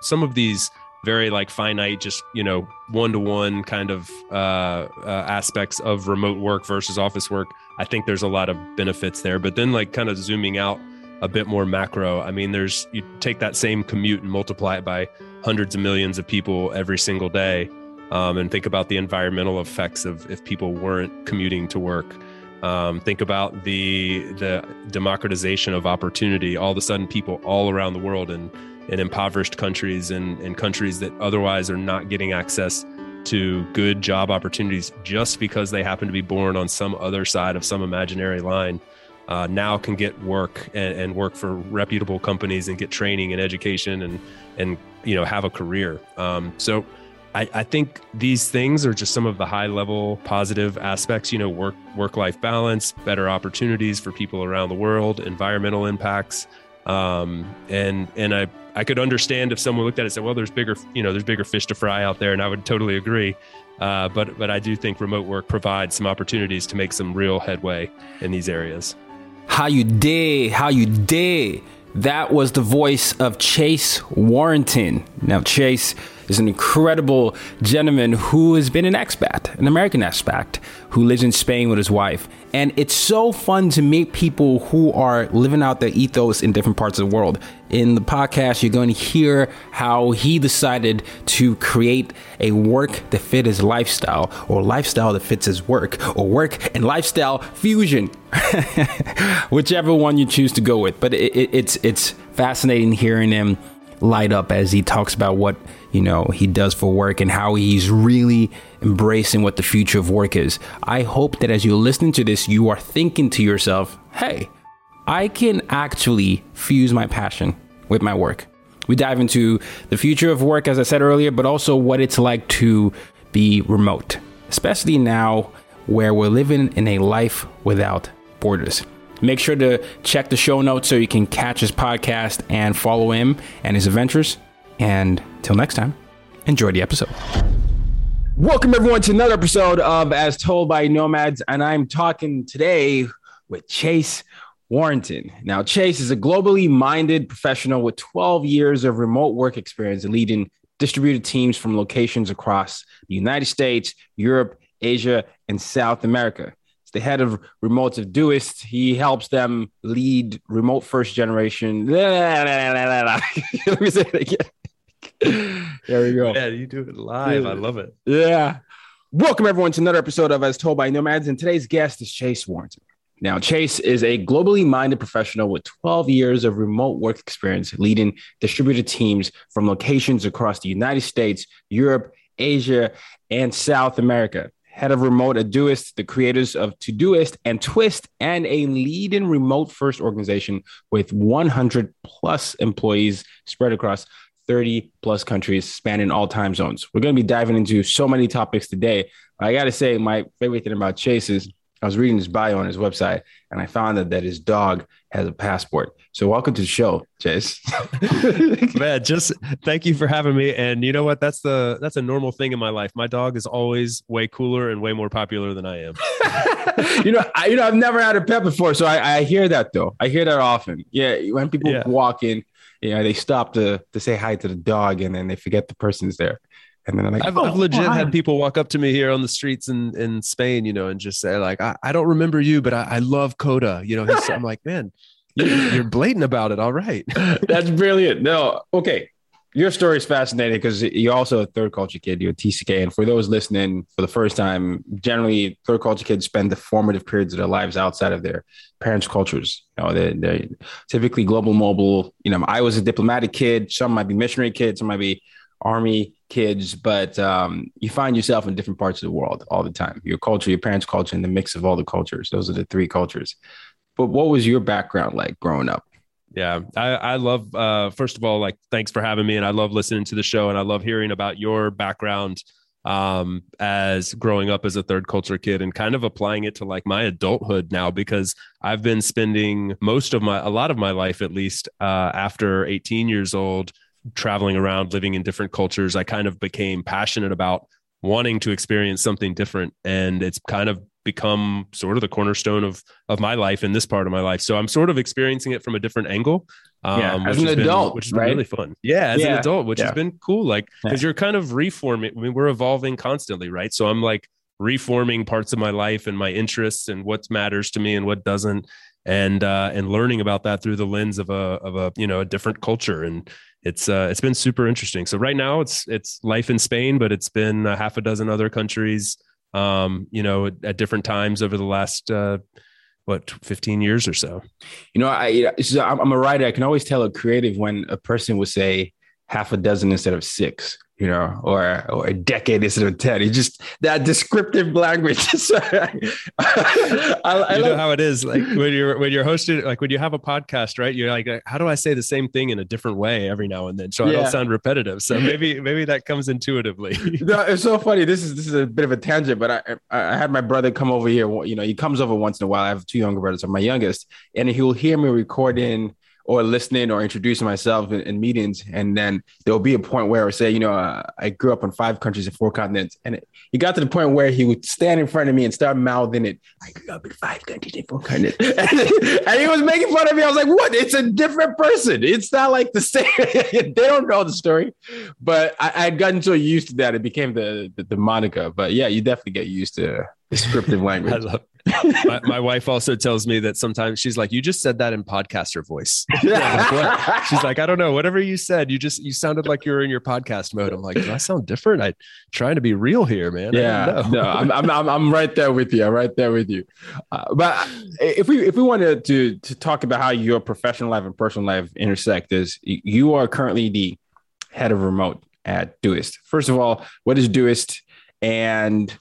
Some of these very like finite just you know one-to-one kind of uh, uh aspects of remote work versus office work i think there's a lot of benefits there. But then like kind of zooming out a bit more macro i mean there's you take that same commute and multiply it by hundreds of millions of people every single day um, and think about the environmental effects of if people weren't commuting to work. Um, think about the the democratization of opportunity. All of a sudden people all around the world and in impoverished countries and, and countries that otherwise are not getting access to good job opportunities just because they happen to be born on some other side of some imaginary line uh, now can get work and, and work for reputable companies and get training and education and and you know have a career. Um, so I, I think these things are just some of the high level positive aspects you know work work life balance better opportunities for people around the world environmental impacts um, and and I I could understand if someone looked at it and said, well, there's bigger you know there's bigger fish to fry out there, and I would totally agree. Uh, but but I do think remote work provides some opportunities to make some real headway in these areas. How you did, how you did. That was the voice of Chase Warrington. Now, Chase is an incredible gentleman who has been an expat, an American expat, who lives in Spain with his wife. And it's so fun to meet people who are living out their ethos in different parts of the world. In the podcast, you're going to hear how he decided to create a work that fit his lifestyle, or lifestyle that fits his work, or work and lifestyle fusion, whichever one you choose to go with. But it, it, it's it's fascinating hearing him light up as he talks about what you know he does for work and how he's really embracing what the future of work is. I hope that as you're listening to this, you are thinking to yourself, "Hey, I can actually fuse my passion with my work." We dive into the future of work, as I said earlier, but also what it's like to be remote, especially now where we're living in a life without borders. Make sure to check the show notes so you can catch his podcast and follow him and his adventures. And till next time, enjoy the episode. Welcome, everyone, to another episode of As Told by Nomads. And I'm talking today with Chase Warrington. Now, Chase is a globally minded professional with 12 years of remote work experience leading distributed teams from locations across the United States, Europe, Asia, and South America. As the head of Remote of Doist, he helps them lead remote first generation. Let me say it again. There we go. Yeah, you do it live. I love it. Yeah. Welcome, everyone, to another episode of As Told by Nomads. And today's guest is Chase Warrington. Now, Chase is a globally minded professional with 12 years of remote work experience leading distributed teams from locations across the United States, Europe, Asia, and South America. Head of Remote at Doist, the creators of Todoist and Twist, and a leading remote first organization with 100 plus employees spread across 30 plus countries spanning all time zones. We're going to be diving into so many topics today. I got to say, my favorite thing about Chase is I was reading his bio on his website and I found out that his dog has a passport. So, welcome to the show, Chase. Man, just thank you for having me. And you know what? That's the that's a normal thing in my life. My dog is always way cooler and way more popular than I am. you know, I, you know, I've never had a pet before, so I, I hear that though. I hear that often. Yeah, when people Yeah. walk in, you know, they stop to to say hi to the dog, and then they forget the person's there, and then they're like, I've, "Oh, I've legit had people walk up to me here on the streets in, in Spain, you know, and just say like, I, I don't remember you, but I, I love Coda. You know, he's, I'm like, man, You're blatant about it. All right. That's brilliant. No, okay. Your story is fascinating because you're also a third culture kid. You're a TCK. And for those listening for the first time, generally third culture kids spend the formative periods of their lives outside of their parents' cultures. You know, they're, they're typically global mobile. You know, I was a diplomatic kid. Some might be missionary kids. Some might be army kids, but um, you find yourself in different parts of the world all the time. Your culture, your parents' culture, and the mix of all the cultures. Those are the three cultures. But what was your background like growing up? Yeah, I, I love. Uh, first of all, like, thanks for having me, and I love listening to the show, and I love hearing about your background um, as growing up as a third culture kid, and kind of applying it to like my adulthood now, because I've been spending most of my, a lot of my life, at least, uh, after 18 years old, traveling around, living in different cultures. I kind of became passionate about wanting to experience something different, and it's kind of become sort of the cornerstone of of my life in this part of my life. So I'm sort of experiencing it from a different angle. Um, yeah, as an adult, been, which is right? really fun. Yeah, as yeah. an adult, which yeah. has been cool. Like because you're kind of reforming. I mean, we're evolving constantly, right? So I'm like reforming parts of my life and my interests and what matters to me and what doesn't, and uh, and learning about that through the lens of a of a you know a different culture and. It's uh, it's been super interesting. So right now it's it's life in Spain, but it's been a half a dozen other countries um, you know, at, at different times over the last uh, what 15 years or so. You know, I I'm a writer. I can always tell a creative when a person would say half a dozen instead of six, you know, or or a decade instead of ten. It's just that descriptive language. I, I you know love- how it is, like when you're when you're hosting, like when you have a podcast, right? You're like, how do I say the same thing in a different way every now and then, so I don't sound repetitive. So maybe maybe that comes intuitively. no, it's so funny. This is this is a bit of a tangent, but I I I had my brother come over here. You know, he comes over once in a while. I have two younger brothers. I'm my youngest, and he will hear me recording or listening or introducing myself in, in meetings, and then there will be a point where I say, you know, uh, I grew up in five countries and four continents, and it, he got to the point where he would stand in front of me and start mouthing it. I grew up in five countries and four continents, and he was making fun of me. I was like, what? It's a different person. It's not like the same. they don't know the story, but I, I had gotten so used to that it became the, the the moniker. But yeah, you definitely get used to descriptive I language. love. my, my wife also tells me that sometimes she's like, "You just said that in podcaster voice." Like, "What?" She's like, "I don't know. Whatever you said, you just you sounded like you were in your podcast mode." I'm like, "Do I sound different? I'm trying to be real here, man." Yeah, no, I'm I'm I'm I'm right there with you. I'm right there with you. Uh, but if we if we wanted to to talk about how your professional life and personal life intersect, is you are currently the head of remote at Doist. First of all, what is Doist? And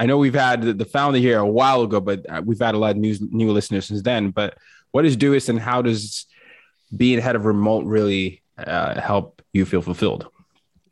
I know we've had the founder here a while ago, but uh, we've had a lot of new new listeners since then. But what is Doist, and how does being head of remote really uh, help you feel fulfilled?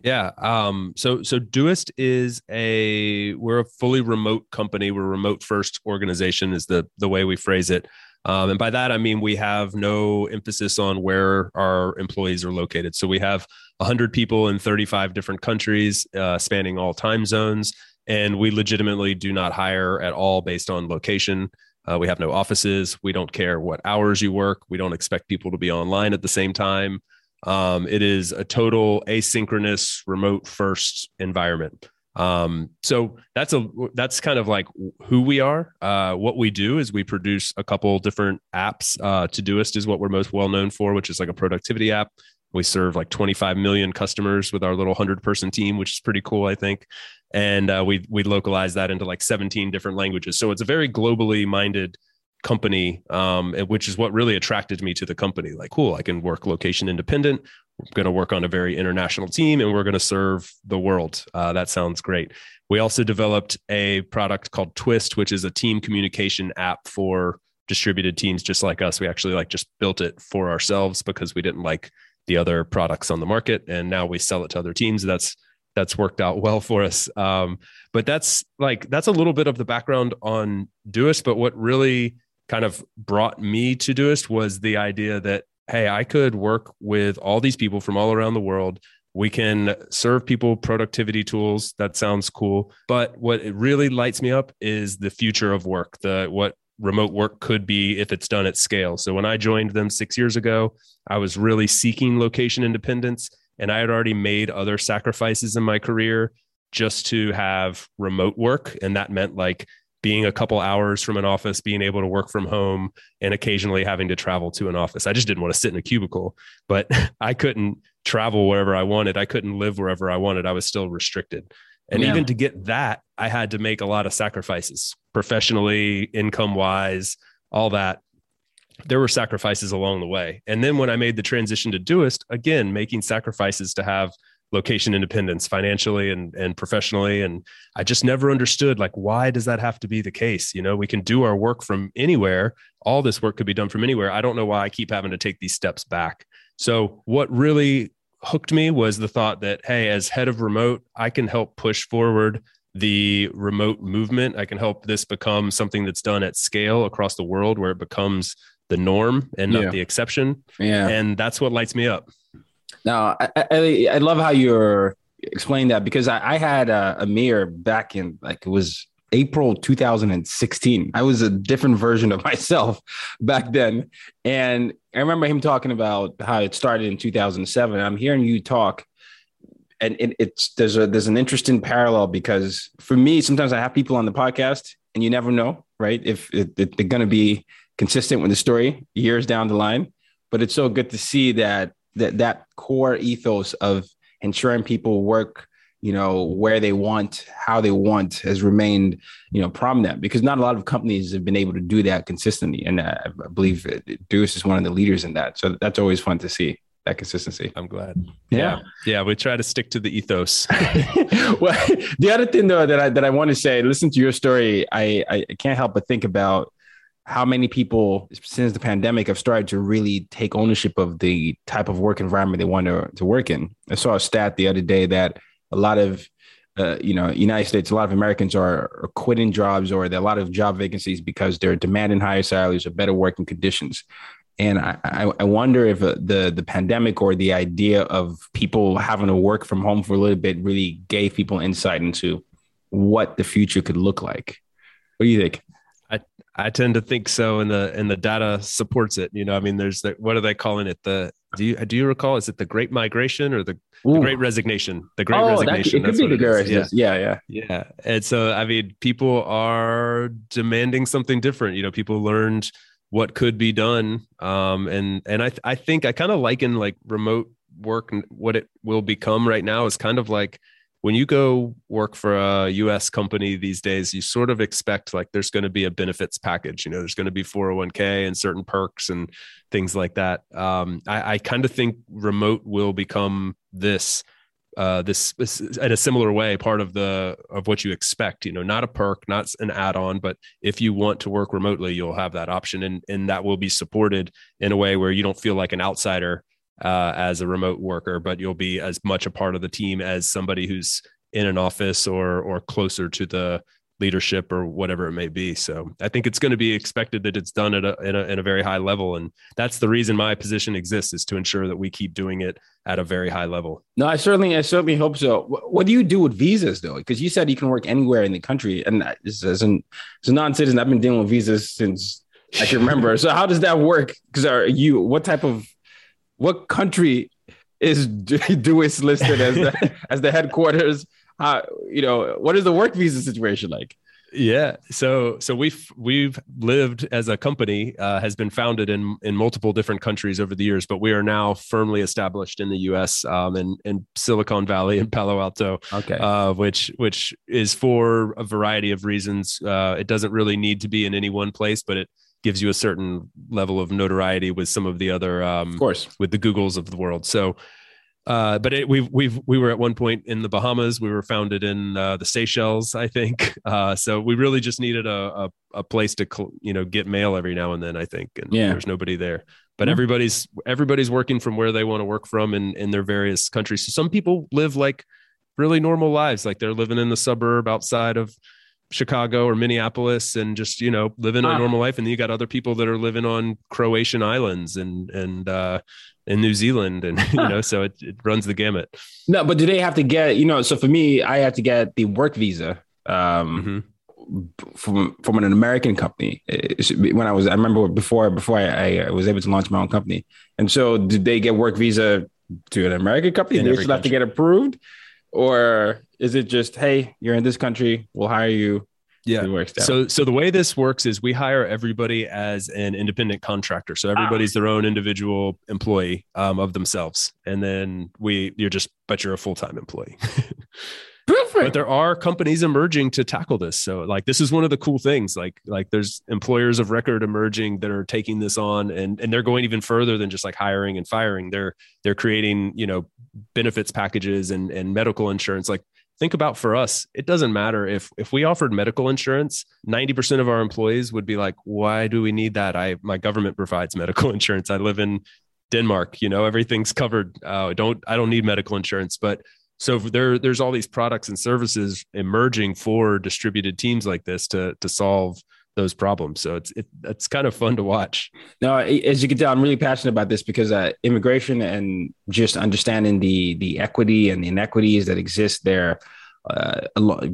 Yeah. Um, so so Doist is a we're a fully remote company. We're a remote first organization is the the way we phrase it. Um, and by that I mean we have no emphasis on where our employees are located. So we have 100 people in 35 different countries, uh, spanning all time zones, and we legitimately do not hire at all based on location. Uh, we have no offices. We don't care what hours you work. We don't expect people to be online at the same time. Um, it is a total asynchronous, remote first environment. Um, so that's a that's kind of like who we are. Uh, what we do is we produce a couple different apps. Uh, Todoist is what we're most well known for, which is like a productivity app. We serve like 25 million customers with our little hundred person team, which is pretty cool, I think. And uh, we we localize that into like 17 different languages. So it's a very globally minded company, um, which is what really attracted me to the company. Like, cool, I can work location independent. We're going to work on a very international team, and we're going to serve the world. Uh, that sounds great. We also developed a product called Twist, which is a team communication app for distributed teams just like us. We actually like just built it for ourselves because we didn't like the other products on the market, and now we sell it to other teams. That's that's worked out well for us. Um, but that's like that's a little bit of the background on Doist. But what really kind of brought me to Doist was the idea that hey, I could work with all these people from all around the world. We can serve people productivity tools. That sounds cool. But what really lights me up is the future of work, the what remote work could be if it's done at scale. So when I joined them 6 years ago, I was really seeking location independence and I had already made other sacrifices in my career just to have remote work and that meant like being a couple hours from an office, being able to work from home, and occasionally having to travel to an office. I just didn't want to sit in a cubicle, but I couldn't travel wherever I wanted. I couldn't live wherever I wanted. I was still restricted. And Yeah. even to get that, I had to make a lot of sacrifices professionally, income wise, all that. There were sacrifices along the way. And then when I made the transition to Doist, again, making sacrifices to have location independence financially and, and professionally. And I just never understood like, why does that have to be the case? You know, we can do our work from anywhere. All this work could be done from anywhere. I don't know why I keep having to take these steps back. So what really hooked me was the thought that, hey, as head of remote, I can help push forward the remote movement. I can help this become something that's done at scale across the world where it becomes the norm and not Yeah. the exception. Yeah. And that's what lights me up. Now, I, I, I love how you're explaining that because I, I had a, mirror back in like it was April 2016. I was a different version of myself back then. And I remember him talking about how it started in 2007. I'm hearing you talk and it, it's there's a there's an interesting parallel because for me sometimes I have people on the podcast and you never know right if, if they're going to be consistent with the story years down the line but it's so good to see that that that core ethos of ensuring people work you know where they want how they want has remained you know prominent because not a lot of companies have been able to do that consistently and uh, i believe Doist is one of the leaders in that so that's always fun to see that consistency I'm glad. Yeah. Yeah. Yeah. We try to stick to the ethos. well, the other thing though that I that I want to say, listen to your story. I I can't help but think about how many people since the pandemic have started to really take ownership of the type of work environment they want to, to work in. I saw a stat the other day that a lot of uh, you know, United States, a lot of Americans are, are quitting jobs or there are a lot of job vacancies because they're demanding higher salaries or better working conditions. And I, I, wonder if uh, the the pandemic or the idea of people having to work from home for a little bit really gave people insight into what the future could look like. What do you think? I tend to think so, and the and the data supports it. You know, I mean, there's the what are they calling it? The do you do you recall? Is it the Great Migration or the, the Great Resignation? The Great oh, that, Resignation. it could be the Great is. Yeah. Resignation. Yeah, yeah. Yeah. And so, I mean, people are demanding something different. You know, people learned what could be done. Um, and, and I, I think I kind of liken like remote work, and what it will become right now is kind of like when you go work for a US company these days, you sort of expect like there's going to be a benefits package. You know, there's going to be 401k and certain perks and things like that. Um, I, I kind of think remote will become this uh, this, this in a similar way part of the of what you expect you know not a perk not an add-on but if you want to work remotely you'll have that option and and that will be supported in a way where you don't feel like an outsider uh, as a remote worker but you'll be as much a part of the team as somebody who's in an office or or closer to the leadership or whatever it may be so i think it's going to be expected that it's done at a, in a, a very high level and that's the reason my position exists is to ensure that we keep doing it at a very high level No, I certainly, I certainly hope so. What, do you do with visas though? Because you said you can work anywhere in the country, and as, an, as a non-citizen, I've been dealing with visas since I can remember. so how does that work? Because are you what type of what country is Doist listed as the as the headquarters? How you know what is the work visa situation like? Yeah. So so we've we've lived as a company uh, has been founded in in multiple different countries over the years, but we are now firmly established in the U.S. Um, in in Silicon Valley and Palo Alto, Okay. uh, which which is for a variety of reasons. Uh, it doesn't really need to be in any one place, but it gives you a certain level of notoriety with some of the other um, of course. with the Googles of the world. So, uh, but it, we've we've we were at one point in the Bahamas. We were founded in uh, the Seychelles, I think. Uh, so we really just needed a, a a place to cl- you know get mail every now and then. I think, and Yeah. there's nobody there. But Yeah. everybody's everybody's working from where they want to work from in in their various countries. So some people live like really normal lives, like they're living in the suburb outside of Chicago or Minneapolis and just, you know, living a normal life. And then you got other people that are living on Croatian islands and, and, uh, in New Zealand. And, you know, so it, it runs the gamut. No, but do they have to get you know? So for me, I had to get the work visa. Um, Mhm. from from an American company when I was I remember before before I, I was able to launch my own company. And so did they get work visa to an American company? In they still have to get approved, or is it just hey you're in this country we'll hire you? Yeah. It works out. So so the way this works is we hire everybody as an independent contractor. So everybody's their own individual employee um, of themselves, and then we you're just but you're a full time employee. but there are companies emerging to tackle this. So like this is one of the cool things. Like like there's employers of record emerging that are taking this on, and and they're going even further than just like hiring and firing. They're they're creating you know benefits packages and and medical insurance like think about for us it doesn't matter if if we offered medical insurance 90% of our employees would be like why do we need that? I my government provides medical insurance. I live in denmark you know everything's covered. Uh, don't i don't need medical insurance. But so there there's all these products and services emerging for distributed teams like this to to solve those problems. So it's it, it's kind of fun to watch. No, as you can tell, I'm really passionate about this because uh, immigration and just understanding the the equity and the inequities that exist there, uh,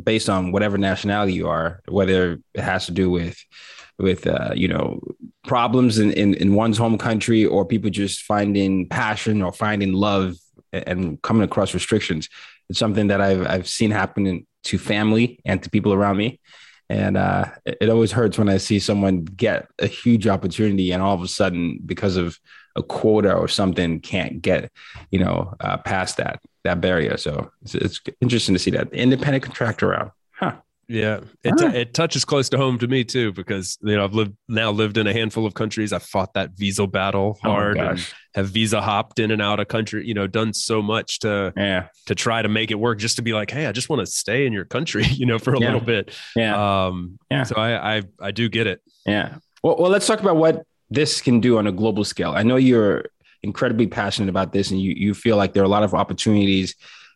based on whatever nationality you are, whether it has to do with with uh, you know problems in, in in one's home country or people just finding passion or finding love and coming across restrictions. It's something that I've I've seen happen to family and to people around me and uh, it always hurts when I see someone get a huge opportunity and all of a sudden, because of a quota or something, can't get, you know, uh, past that that barrier. So it's, it's, interesting to see that independent contractor route. Huh. Yeah, it, t- it touches close to home to me too because you know I've lived now lived in a handful of countries. I fought that visa battle oh hard oh and have visa hopped in and out of country. You know, done so much to yeah to try to make it work. Just to be like, hey, I just want to stay in your country. You know, for a yeah. little bit. Yeah. Um. Yeah. So I I I do get it. Yeah. Well, well, let's talk about what this can do on a global scale. I know you're incredibly passionate about this, and you you feel like there are a lot of opportunities,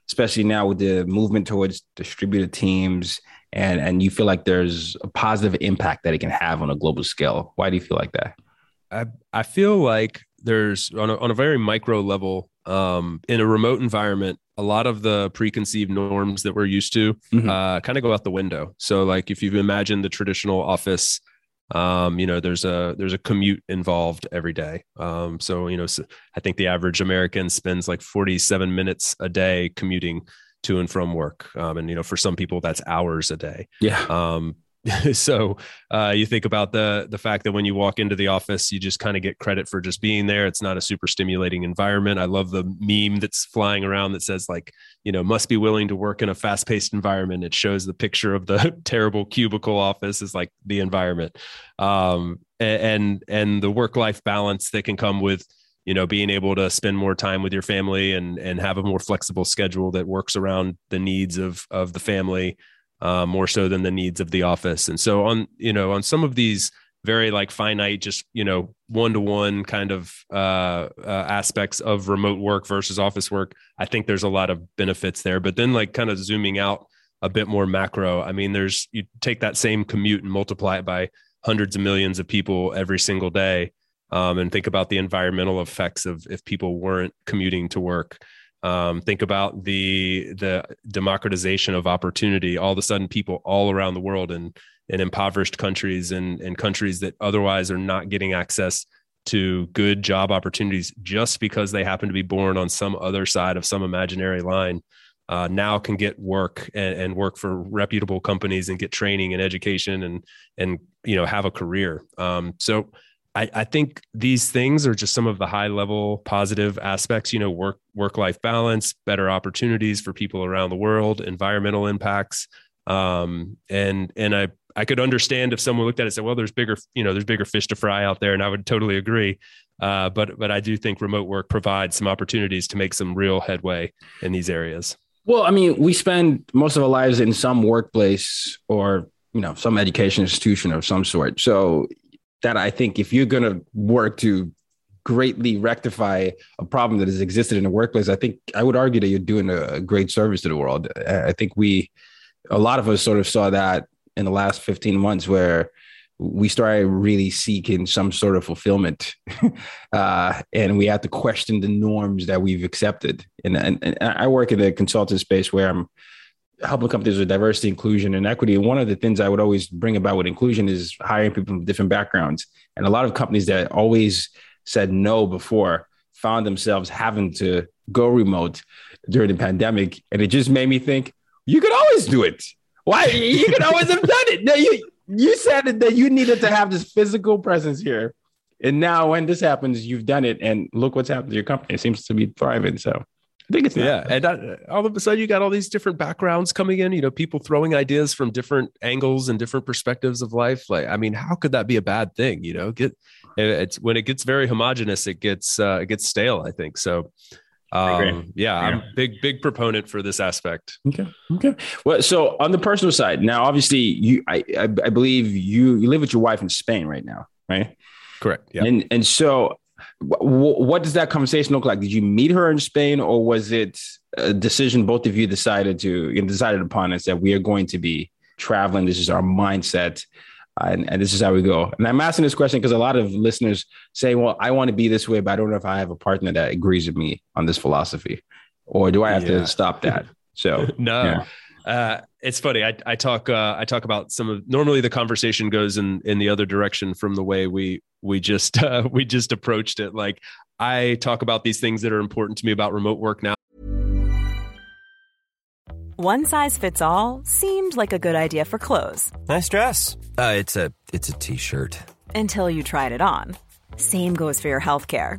especially now with the movement towards distributed teams and and you feel like there's a positive impact that it can have on a global scale. Why do you feel like that? I I feel like there's on a, on a very micro level um, in a remote environment a lot of the preconceived norms that we're used to mm-hmm. uh, kind of go out the window so like if you've imagined the traditional office um, you know there's a there's a commute involved every day um, so you know so i think the average american spends like 47 minutes a day commuting to and from work. Um, and you know, for some people, that's hours a day. Yeah. Um, so uh, you think about the the fact that when you walk into the office, you just kind of get credit for just being there. It's not a super stimulating environment. I love the meme that's flying around that says like, you know, must be willing to work in a fast paced environment. It shows the picture of the terrible cubicle office is like the environment, um, and and the work life balance that can come with you know being able to spend more time with your family and and have a more flexible schedule that works around the needs of of the family uh, more so than the needs of the office. And so on you know on some of these very like finite just you know one to one kind of uh, uh, aspects of remote work versus office work i think there's a lot of benefits there. But then like kind of zooming out a bit more macro i mean there's you take that same commute and multiply it by hundreds of millions of people every single day um, and think about the environmental effects of if people weren't commuting to work. Um, think about the the democratization of opportunity. All of a sudden, people all around the world and in impoverished countries and, and countries that otherwise are not getting access to good job opportunities just because they happen to be born on some other side of some imaginary line uh, now can get work and, and, work for reputable companies and get training and education and and you know have a career um, so I, I think these things are just some of the high level positive aspects, you know, work work life balance, better opportunities for people around the world, environmental impacts. Um, and and I I could understand if someone looked at it and said, well, there's bigger, you know, there's bigger fish to fry out there, and I would totally agree. Uh, but but I do think remote work provides some opportunities to make some real headway in these areas. Well, I mean, we spend most of our lives in some workplace or you know some education institution of some sort. So that I think if you're going to work to greatly rectify a problem that has existed in the workplace, I think I would argue that you're doing a great service to the world. I think we, a lot of us sort of saw that in the last 15 months where we started really seeking some sort of fulfillment uh, and we had to question the norms that we've accepted and, and, and i work in the consultant space where i'm helping companies with diversity, inclusion, and equity. One of the things I would always bring about with inclusion is hiring people from different backgrounds. And a lot of companies that always said no before found themselves having to go remote during the pandemic. And it just made me think, you could always do it. Why you could always have done it? You you said that you needed to have this physical presence here, and now when this happens, you've done it, and look what's happened to your company. It seems to be thriving. So I think it's not yeah and that, all of a sudden you got all these different backgrounds coming in you know people throwing ideas from different angles and different perspectives of life. Like i mean how could that be a bad thing you know? Get it's when it gets very homogenous it gets uh, it gets stale i think. So um, yeah, I'm big big proponent for this aspect. Okay. Okay. Well, so on the personal side, now obviously you, I, I, I believe you, you live with your wife in Spain right now, right? correct yeah. And and so, w- what does that conversation look like? Did you meet her in Spain, or was it a decision both of you decided to you know, decided upon Is that we are going to be traveling? This is our mindset. And, and this is how we go. And I'm asking this question because a lot of listeners say, "Well, I want to be this way, but I don't know if I have a partner that agrees with me on this philosophy, or do I have Yeah. to stop that?" So, no yeah. Uh it's funny i i talk uh i talk about some of normally the conversation goes in in the other direction from the way we we just uh we just approached it like i talk about these things that are important to me about remote work now One size fits all seemed like a good idea for clothes Nice dress. Uh, it's a it's a t-shirt. until you tried it on. Same goes for your healthcare.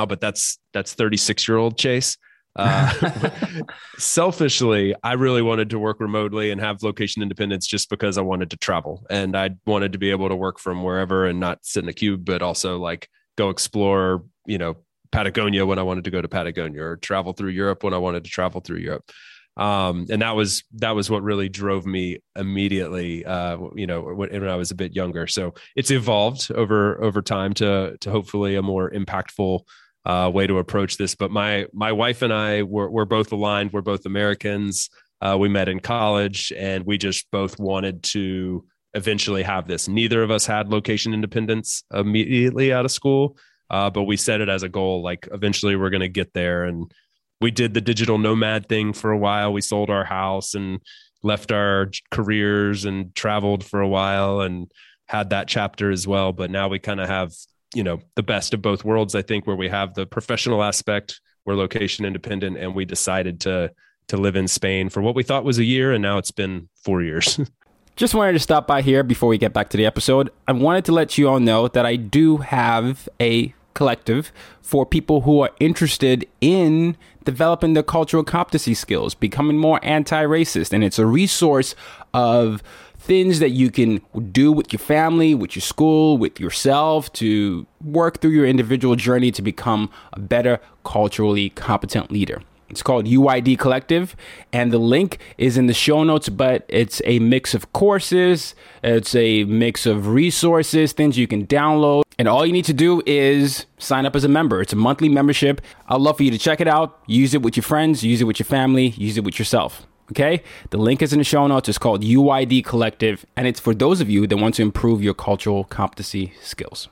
Now, but that's that's 36 year old Chase. Uh, selfishly, I really wanted to work remotely and have location independence just because I wanted to travel and I wanted to be able to work from wherever and not sit in a cube, but also like go explore, you know, Patagonia when I wanted to go to Patagonia or travel through Europe when I wanted to travel through Europe. Um, and that was that was what really drove me immediately. Uh, you know, when, when I was a bit younger. So it's evolved over over time to to hopefully a more impactful uh, way to approach this. But my my wife and I were we're both aligned. We're both Americans. Uh, we met in college, and we just both wanted to eventually have this. Neither of us had location independence immediately out of school, uh, but we set it as a goal. Like eventually, we're going to get there. And we did the digital nomad thing for a while. We sold our house and left our careers and traveled for a while and had that chapter as well. But now we kind of have you know the best of both worlds i think where we have the professional aspect we're location independent and we decided to to live in spain for what we thought was a year and now it's been four years Just wanted to stop by here before we get back to the episode. I wanted to let you all know that I do have a collective for people who are interested in developing their cultural competency skills, becoming more anti racist. And it's a resource of things that you can do with your family, with your school, with yourself to work through your individual journey to become a better culturally competent leader. It's called UID Collective, and the link is in the show notes. But it's a mix of courses, it's a mix of resources, things you can download. And all you need to do is sign up as a member. It's a monthly membership. I'd love for you to check it out, use it with your friends, use it with your family, use it with yourself. Okay? The link is in the show notes. It's called UID Collective, and it's for those of you that want to improve your cultural competency skills.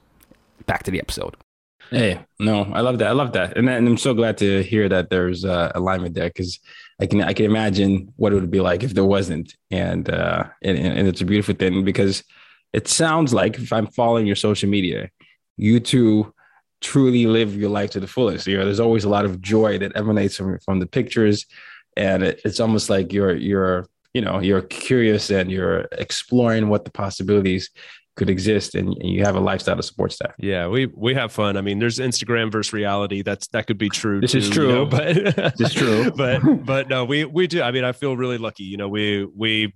Back to the episode. Hey, no, I love that. I love that, and, and I'm so glad to hear that there's uh, alignment there because I can I can imagine what it would be like if there wasn't, and uh, and, and it's a beautiful thing because it sounds like if I'm following your social media, you two truly live your life to the fullest. You know, there's always a lot of joy that emanates from from the pictures, and it, it's almost like you're you're you know you're curious and you're exploring what the possibilities could exist and, and you have a lifestyle that supports that yeah we we have fun i mean there's instagram versus reality that's that could be true This too, is you true. know, but This is true. but but no we we do i mean i feel really lucky you know we we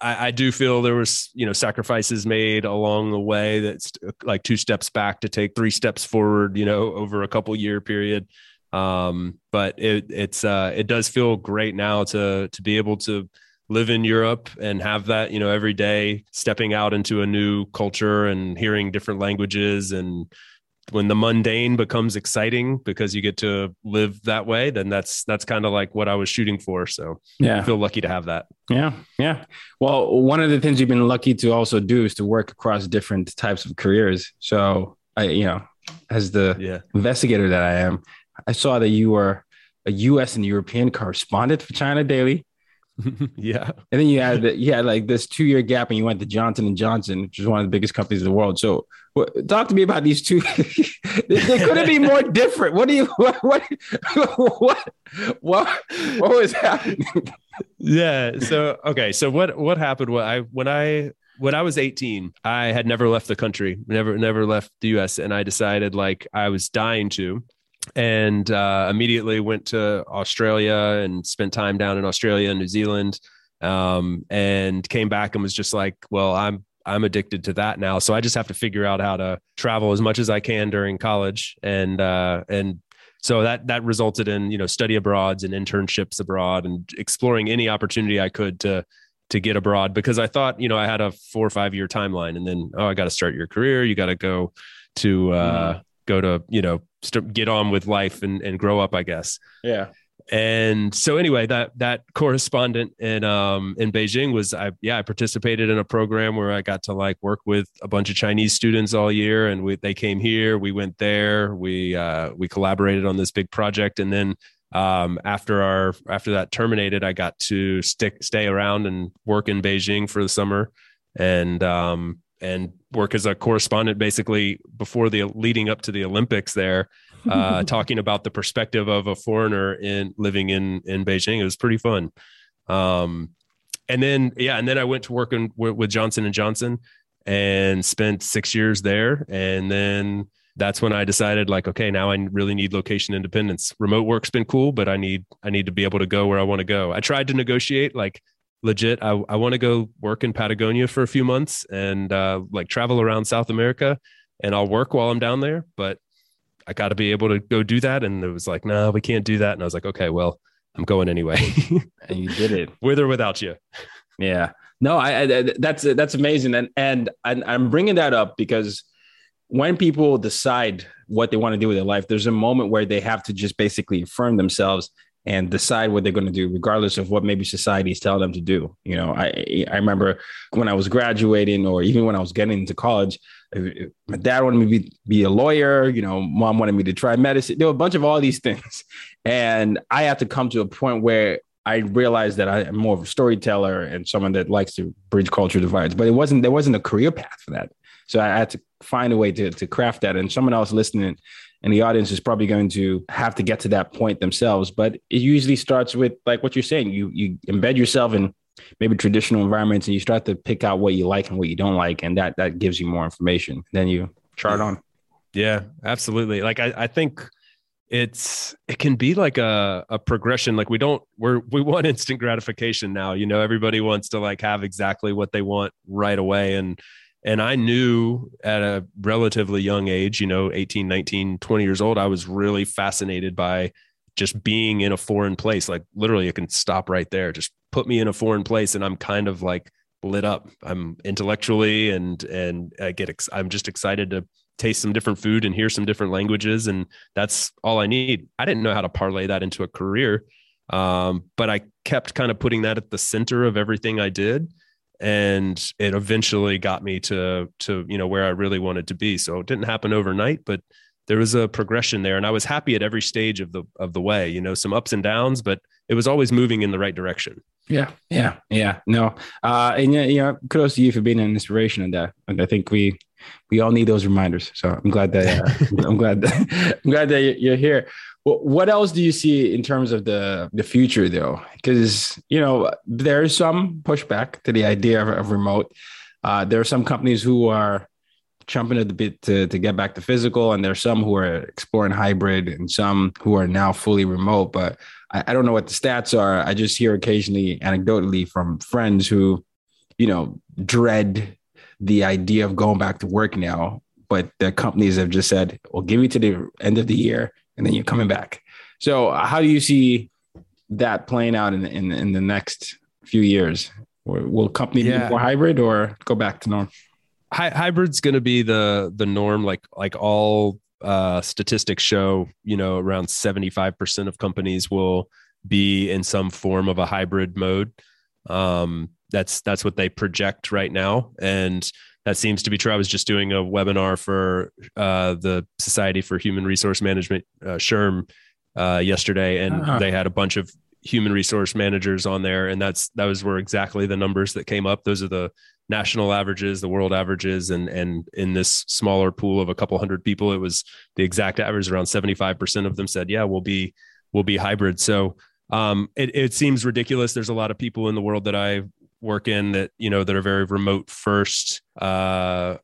I, I, do feel there was, you know, sacrifices made along the way that's like two steps back to take three steps forward, you know, over a couple year period. Um, but it, it's, uh, it does feel great now to, to be able to live in Europe and have that, you know, every day stepping out into a new culture and hearing different languages and, when the mundane becomes exciting because you get to live that way, then that's that's kind of like what I was shooting for. So yeah, I feel lucky to have that. Yeah, yeah. Well, one of the things you've been lucky to also do is to work across different types of careers. So I, you know, as the yeah. investigator that I am, I saw that you were a U.S. and European correspondent for China Daily. yeah. And then you had you had like this two year gap, and you went to Johnson and Johnson, which is one of the biggest companies in the world. So, what, talk to me about these two. they, couldn't be more different. What do you what what what what, what was happening? Yeah. So okay. So what what happened? When I when I when I was 18, I had never left the country, never never left the U.S., and I decided like I was dying to and uh, immediately went to Australia and spent time down in Australia and New Zealand, um, and came back and was just like, well, I'm I'm addicted to that now, so I just have to figure out how to travel as much as I can during college, and uh, and so that that resulted in you know study abroads and internships abroad and exploring any opportunity I could to to get abroad because I thought you know I had a four or five year timeline, and then oh I got to start your career, you got to go to uh, mm. go to you know st- get on with life and, and grow up i guess. Yeah. And so anyway that that correspondent in um in beijing was i yeah i participated in a program where i got to like work with a bunch of chinese students all year and we they came here we went there we uh we collaborated on this big project and then um after our after that terminated i got to stick stay around and work in beijing for the summer. And um and work as a correspondent basically before the leading up to the Olympics there, uh, talking about the perspective of a foreigner in living in in Beijing. It was pretty fun. Um, and then yeah, and then I went to work in, with Johnson and Johnson and spent six years there, and then that's when I decided like, okay, now I really need location independence. Remote work's been cool, but I need I need to be able to go where I want to go. I tried to negotiate like legit i, I want to go work in patagonia for a few months and uh, like travel around south america and i'll work while i'm down there but i got to be able to go do that. And it was like no we can't do that. And i was like okay well i'm going anyway. And you did it. With or without you. Yeah. No I, I that's that's amazing. And and i'm bringing that up because when people decide what they want to do with their life there's a moment where they have to just basically affirm themselves and decide what they're going to do, regardless of what maybe society is telling them to do. You know, I I remember when I was graduating, or even when I was getting into college, uh, my dad wanted me to be, be a lawyer. You know, mom wanted me to try medicine. There were a bunch of all these things, and I had to come to a point where I realized that I'm more of a storyteller and someone that likes to bridge culture divides. But it wasn't there wasn't a career path for that. So I had to find a way to to craft that. And someone else listening and the audience is probably going to have to get to that point themselves. But it usually starts with like what you're saying you you embed yourself in maybe traditional environments and you start to pick out what you like and what you don't like and that that gives you more information then you chart on. Yeah absolutely. Like i, I think it's it can be like a, a progression. Like we don't we're we want instant gratification now. You know everybody wants to like have exactly what they want right away. And and i knew at a relatively young age you know 18 19 20 years old i was really fascinated by just being in a foreign place. Like literally it can stop right there. Just put me in a foreign place and i'm kind of like lit up. I'm intellectually and and i get ex- i'm just excited to taste some different food and hear some different languages and that's all i need. I didn't know how to parlay that into a career um, but i kept kind of putting that at the center of everything i did and it eventually got me to to you know where I really wanted to be. So it didn't happen overnight, but there was a progression there, and I was happy at every stage of the of the way. You know, some ups and downs, but it was always moving in the right direction. Yeah, yeah, yeah. No, uh, and yeah, you know, kudos to you for being an inspiration in that. And I think we we all need those reminders. So I'm glad that uh, I'm glad that I'm glad that you're here. What else do you see in terms of the the future, though? Because you know there's some pushback to the idea of, of remote. Uh, there are some companies who are jumping at the bit to, to get back to physical, and there's some who are exploring hybrid, and some who are now fully remote. But I, I don't know what the stats are. I just hear occasionally, anecdotally, from friends who you know, dread the idea of going back to work now, but the companies have just said, "We'll give you to the end of the year, and then you're coming back." So, how do you see that playing out in in, in the next few years? Will companies yeah. be more hybrid or go back to norm? Hy- hybrid's going to be the the norm. Like like all uh, statistics show, you know, around seventy five percent of companies will be in some form of a hybrid mode. Um, that's that's what they project right now, and that seems to be true. I was just doing a webinar for uh, the Society for Human Resource Management, uh, SHRM, uh, yesterday, and uh-huh. they had a bunch of human resource managers on there, and that's that was where exactly the numbers that came up. Those are the national averages, the world averages, and and in this smaller pool of a couple hundred people, it was the exact average. Around seventy five percent of them said, "Yeah, we'll be we'll be hybrid." So um, it, it seems ridiculous. There's a lot of people in the world that I work in that you know that are very remote first uh,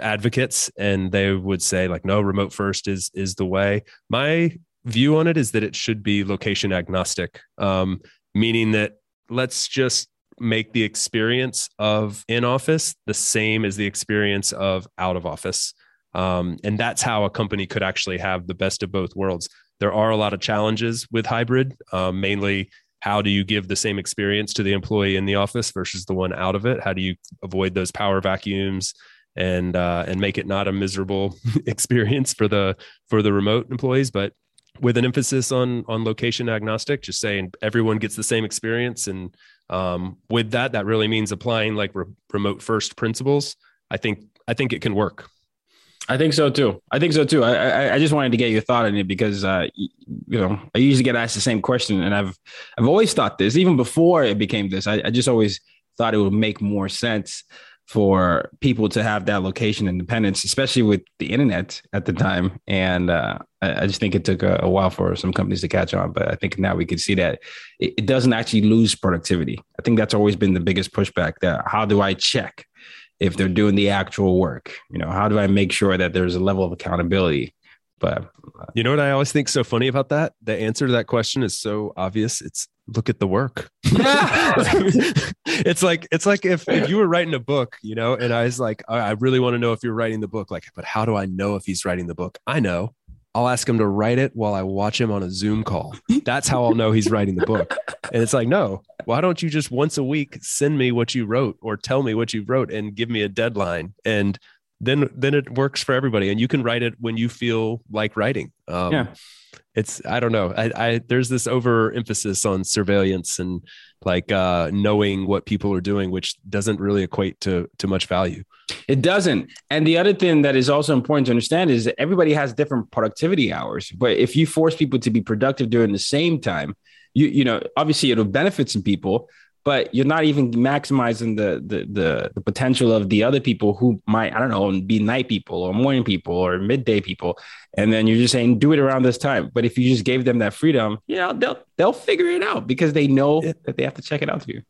advocates, and they would say like, no, remote first is is the way. My view on it is that it should be location agnostic, um, meaning that let's just make the experience of in office the same as the experience of out of office. Um, and that's how a company could actually have the best of both worlds. There are a lot of challenges with hybrid, um, mainly how do you give the same experience to the employee in the office versus the one out of it? How do you avoid those power vacuums and uh, and make it not a miserable experience for the for the remote employees? But with an emphasis on on location agnostic, just saying everyone gets the same experience, and um, with that, that really means applying like re- remote first principles. I think I think it can work. I think so too. I think so too. I, I, I just wanted to get your thought on it because uh, you know I usually get asked the same question, and I've I've always thought this even before it became this. I, I just always thought it would make more sense for people to have that location independence, especially with the internet at the time. And uh, I, I, just think it took a, a, while for some companies to catch on, but I think now we can see that it, it doesn't actually lose productivity. I think that's always been the biggest pushback. That how do I check? If they're doing the actual work you know how do i make sure that there's a level of accountability? But uh, you know what i always think so funny about that? The answer to that question is so obvious. It's look at the work. It's like it's like if, if you were writing a book you know and i was like i really want to know if you're writing the book. Like but how do i know if he's writing the book? I know. I'll ask him to write it while I watch him on a Zoom call. That's how I'll know he's writing the book. And it's like, no, why don't you just once a week send me what you wrote or tell me what you wrote and give me a deadline? And then then it works for everybody. And you can write it when you feel like writing. Um, yeah. It's I don't know. I, I there's this overemphasis on surveillance and like uh, knowing what people are doing, which doesn't really equate to to much value. It doesn't. And the other thing that is also important to understand is that everybody has different productivity hours. But if you force people to be productive during the same time, you you know, obviously it'll benefit some people, but you're not even maximizing the, the the the, potential of the other people who might I don't know be night people or morning people or midday people, and then you're just saying do it around this time. But if you just gave them that freedom, yeah, they'll they'll figure it out because they know that they have to check it out to you.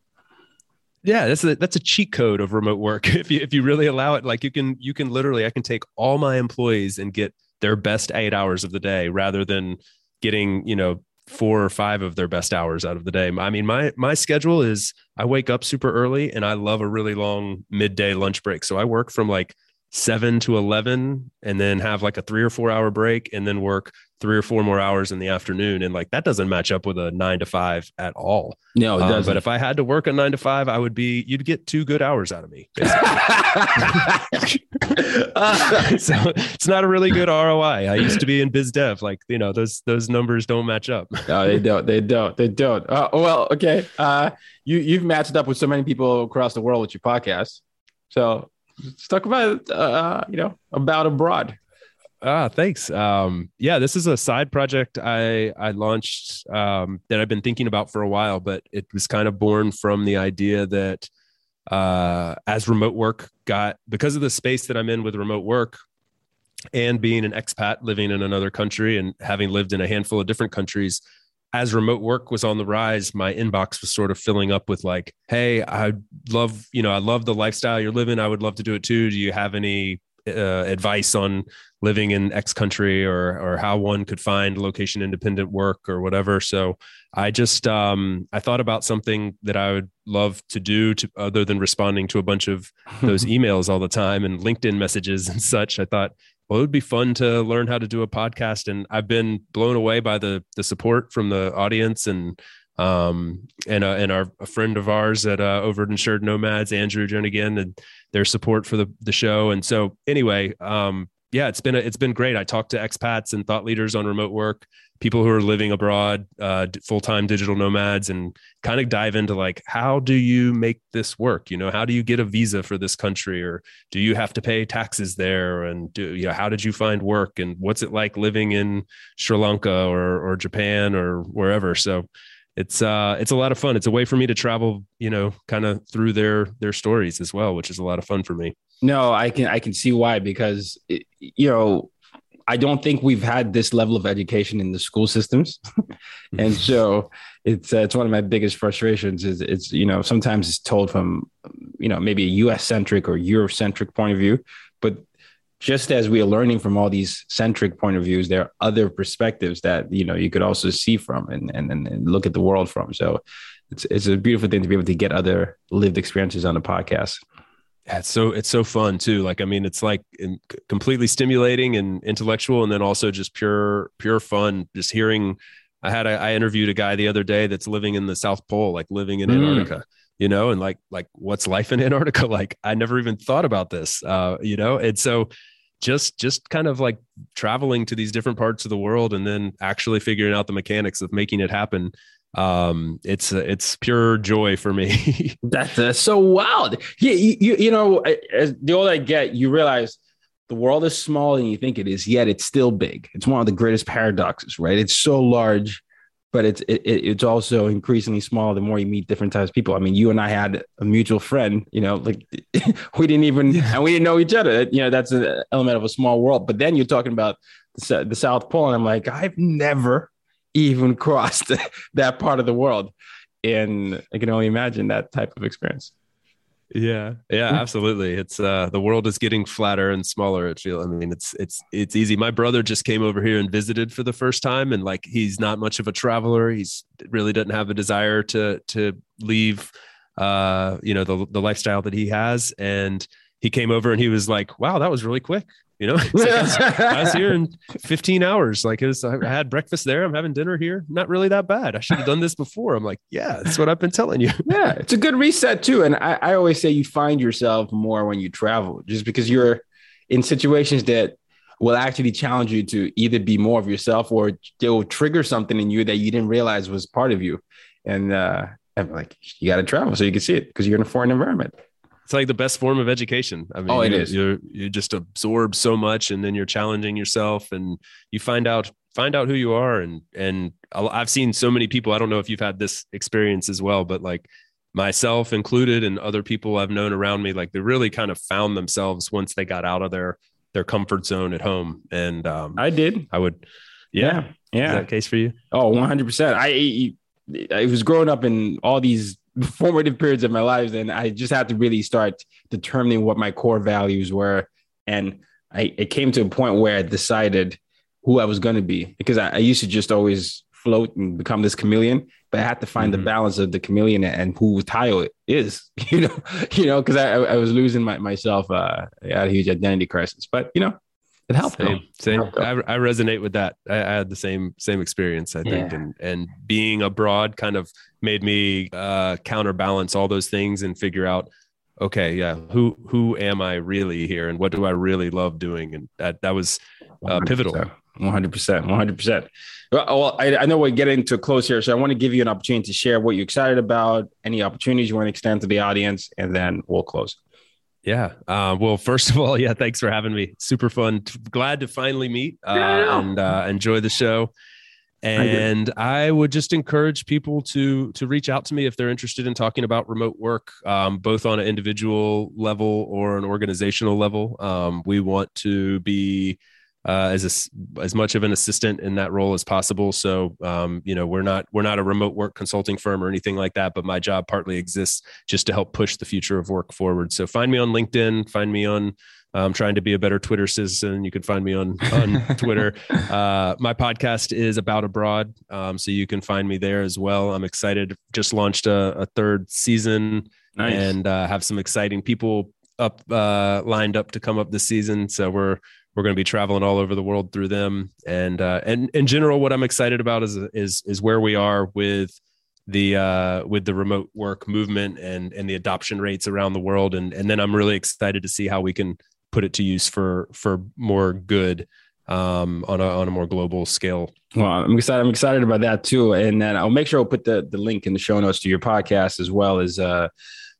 Yeah that's a that's a cheat code of remote work. If you if you really allow it like you can you can literally i can take all my employees and get their best eight hours of the day rather than getting you know four or five of their best hours out of the day. I mean my my schedule is i wake up super early and i love a really long midday lunch break. So i work from like 7 to 11 and then have like a 3 or 4 hour break and then work three or four more hours in the afternoon and like that doesn't match up with a nine to five at all. No it um, doesn't. but if i had to work a nine to five i would be you'd get two good hours out of me so it's not a really good roi i. Used to be in biz dev like you know those those numbers don't match up. No they don't they don't they don't. Uh, well okay uh you you've matched up with so many people across the world with your podcast. So let's talk about uh you know about abroad Ah, thanks. Um, yeah, this is a side project I I launched um, that I've been thinking about for a while, but it was kind of born from the idea that uh, as remote work got because of the space that I'm in with remote work and being an expat living in another country and having lived in a handful of different countries, as remote work was on the rise, my inbox was sort of filling up with like, "Hey, I love you know I love the lifestyle you're living. I would love to do it too. Do you have any uh, advice on living in X country or or how one could find location independent work or whatever. So I just um, I thought about something that I would love to do to other than responding to a bunch of those emails all the time and LinkedIn messages and such. I thought well, it would be fun to learn how to do a podcast, and I've been blown away by the the support from the audience and um, and uh, and our a friend of ours at uh, over at Insured Nomads, Andrew Jernigan, and their support for the the show. And so, anyway, um, yeah, it's been a, it's been great. I talked to expats and thought leaders on remote work, people who are living abroad, uh, full time digital nomads, and kind of dive into like how do you make this work? You know, how do you get a visa for this country, or do you have to pay taxes there? And do you know how did you find work, and what's it like living in Sri Lanka or or Japan or wherever? So it's uh it's a lot of fun. It's a way for me to travel, you know, kind of through their their stories as well, which is a lot of fun for me. No, I can I can see why because it, you know I don't think we've had this level of education in the school systems, and so it's uh, it's one of my biggest frustrations. Is it's you know sometimes it's told from you know maybe a U.S. centric or Eurocentric point of view, just as we are learning from all these centric point of views, there are other perspectives that you know you could also see from and and, and look at the world from. So it's it's a beautiful thing to be able to get other lived experiences on the podcast. Yeah, it's so it's so fun too. Like I mean, it's like completely stimulating and intellectual, and then also just pure pure fun. Just hearing, I had a, I interviewed a guy the other day that's living in the South Pole, like living in mm. Antarctica you know, and like like what's life in Antarctica like? I never even thought about this, uh, you know, and so just just kind of like traveling to these different parts of the world and then actually figuring out the mechanics of making it happen. Um it's it's pure joy for me. That's uh, so wild. Yeah you, you, you know as the older i get you realize the world is smaller than you think it is yet it's still big. It's one of the greatest paradoxes right? It's so large but it's it, it's also increasingly small the more you meet different types of people. I mean, you and I had a mutual friend, you know, like we didn't even yeah. and we didn't know each other. You know, that's an element of a small world. But then you're talking about the, the South Pole, and I'm like, I've never even crossed that part of the world, and I can only imagine that type of experience. Yeah, yeah, absolutely. It's uh the world is getting flatter and smaller. It feels. I mean, it's it's it's easy. My brother just came over here and visited for the first time, and like he's not much of a traveler. He's really doesn't have a desire to to leave, uh, you know, the the lifestyle that he has. And he came over and he was like, "Wow, that was really quick." You know, like I, was, I, was, here in 15 hours. Like it was, I had breakfast there. I'm having dinner here. Not really that bad. I should have done this before. I'm like, yeah, that's what I've been telling you. yeah, it's a good reset too. And I, I always say you find yourself more when you travel, just because you're in situations that will actually challenge you to either be more of yourself or they will trigger something in you that you didn't realize was part of you. And uh, I'm like, you got to travel so you can see it because you're in a foreign environment it's like the best form of education. I mean, oh, it you, is. You you just absorb so much, and then you're challenging yourself, and you find out find out who you are. And and I've seen so many people. I don't know if you've had this experience as well, but like myself included, and other people I've known around me, like they really kind of found themselves once they got out of their their comfort zone at home. And um, I did. I would. Yeah. Yeah. Is that case for you? Oh, 100 percent. I I was growing up in all these formative periods of my life, and I just had to really start determining what my core values were. And I it came to a point where I decided who I was going to be because I, I, used to just always float and become this chameleon, but I had to find mm-hmm. the balance of the chameleon and who Tayo is, you know, you know, because I, I was losing my, myself. Uh, I had a huge identity crisis, but you know, it helped. Same, same. Helped I, I, resonate with that. I, I, had the same same experience. I think, yeah. and and being abroad kind of made me uh, counterbalance all those things and figure out, okay, yeah, who who am I really here, and what do I really love doing, and that that was uh, pivotal. One hundred percent, one hundred percent. Well, I, I know we're getting to close here, so I want to give you an opportunity to share what you're excited about, any opportunities you want to extend to the audience, and then we'll close. Yeah. Uh, well, first of all, yeah, thanks for having me. Super fun. Glad to finally meet uh, yeah, and uh, enjoy the show. And I, I, would just encourage people to to reach out to me if they're interested in talking about remote work, um, both on an individual level or an organizational level. Um, we want to be uh, as a, as much of an assistant in that role as possible. So um, you know we're not we're not a remote work consulting firm or anything like that, but my job partly exists just to help push the future of work forward. So find me on LinkedIn, find me on I'm trying to be a better Twitter citizen. You can find me on on Twitter. Uh, my podcast is about abroad, um, so you can find me there as well. I'm excited. Just launched a, a third season nice. and uh, have some exciting people up uh, lined up to come up this season. So we're we're going to be traveling all over the world through them. And uh, and in general, what I'm excited about is is is where we are with the uh, with the remote work movement and and the adoption rates around the world. And and then I'm really excited to see how we can put it to use for for more good um, on a on a more global scale. Well, I'm excited. I'm excited about that too. And then I'll make sure I'll put the the link in the show notes to your podcast as well as uh,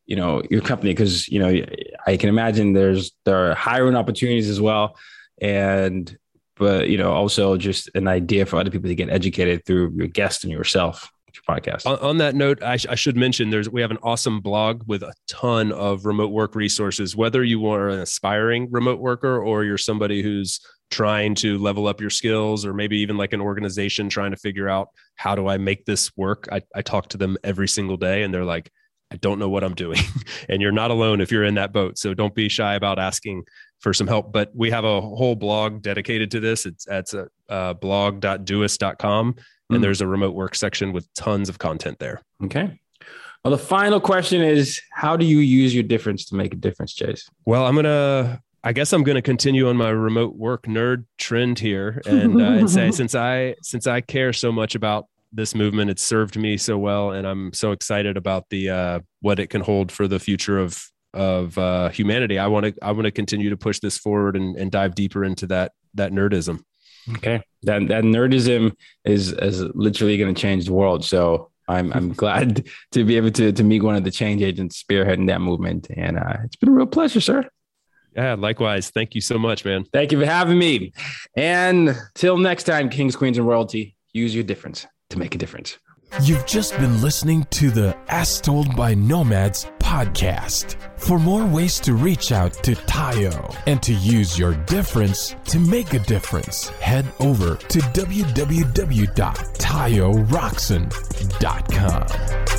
you know your company because you know I can imagine there's there are hiring opportunities as well, and but you know also just an idea for other people to get educated through your guest and yourself podcast. On, on that note, I, sh- I, should mention there's we have an awesome blog with a ton of remote work resources. Whether you are an aspiring remote worker or you're somebody who's trying to level up your skills, or maybe even like an organization trying to figure out how do I make this work. I, I talk to them every single day, and they're like, I don't know what I'm doing. and you're not alone if you're in that boat. So don't be shy about asking for some help. But we have a whole blog dedicated to this. It's at uh, blog.doist.com and mm. there's a remote work section with tons of content there. Okay. Well, the final question is how do you use your difference to make a difference, Chase? Well, I'm going to, I guess I'm going to continue on my remote work nerd trend here and, uh, and say, since I, since I care so much about this movement, it's served me so well. And I'm so excited about the, uh, what it can hold for the future of, of uh, humanity. I want to, I want to continue to push this forward and, and dive deeper into that, that nerdism. Okay, that that nerdism is is literally going to change the world. So I'm I'm glad to be able to to meet one of the change agents spearheading that movement, and uh, it's been a real pleasure, sir. Yeah, likewise. Thank you so much, man. Thank you for having me. And till next time, kings, queens, and royalty, use your difference to make a difference. You've just been listening to the As Told by Nomads podcast. For more ways to reach out to Tayo and to use your difference to make a difference, head over to www.tayorockson.com.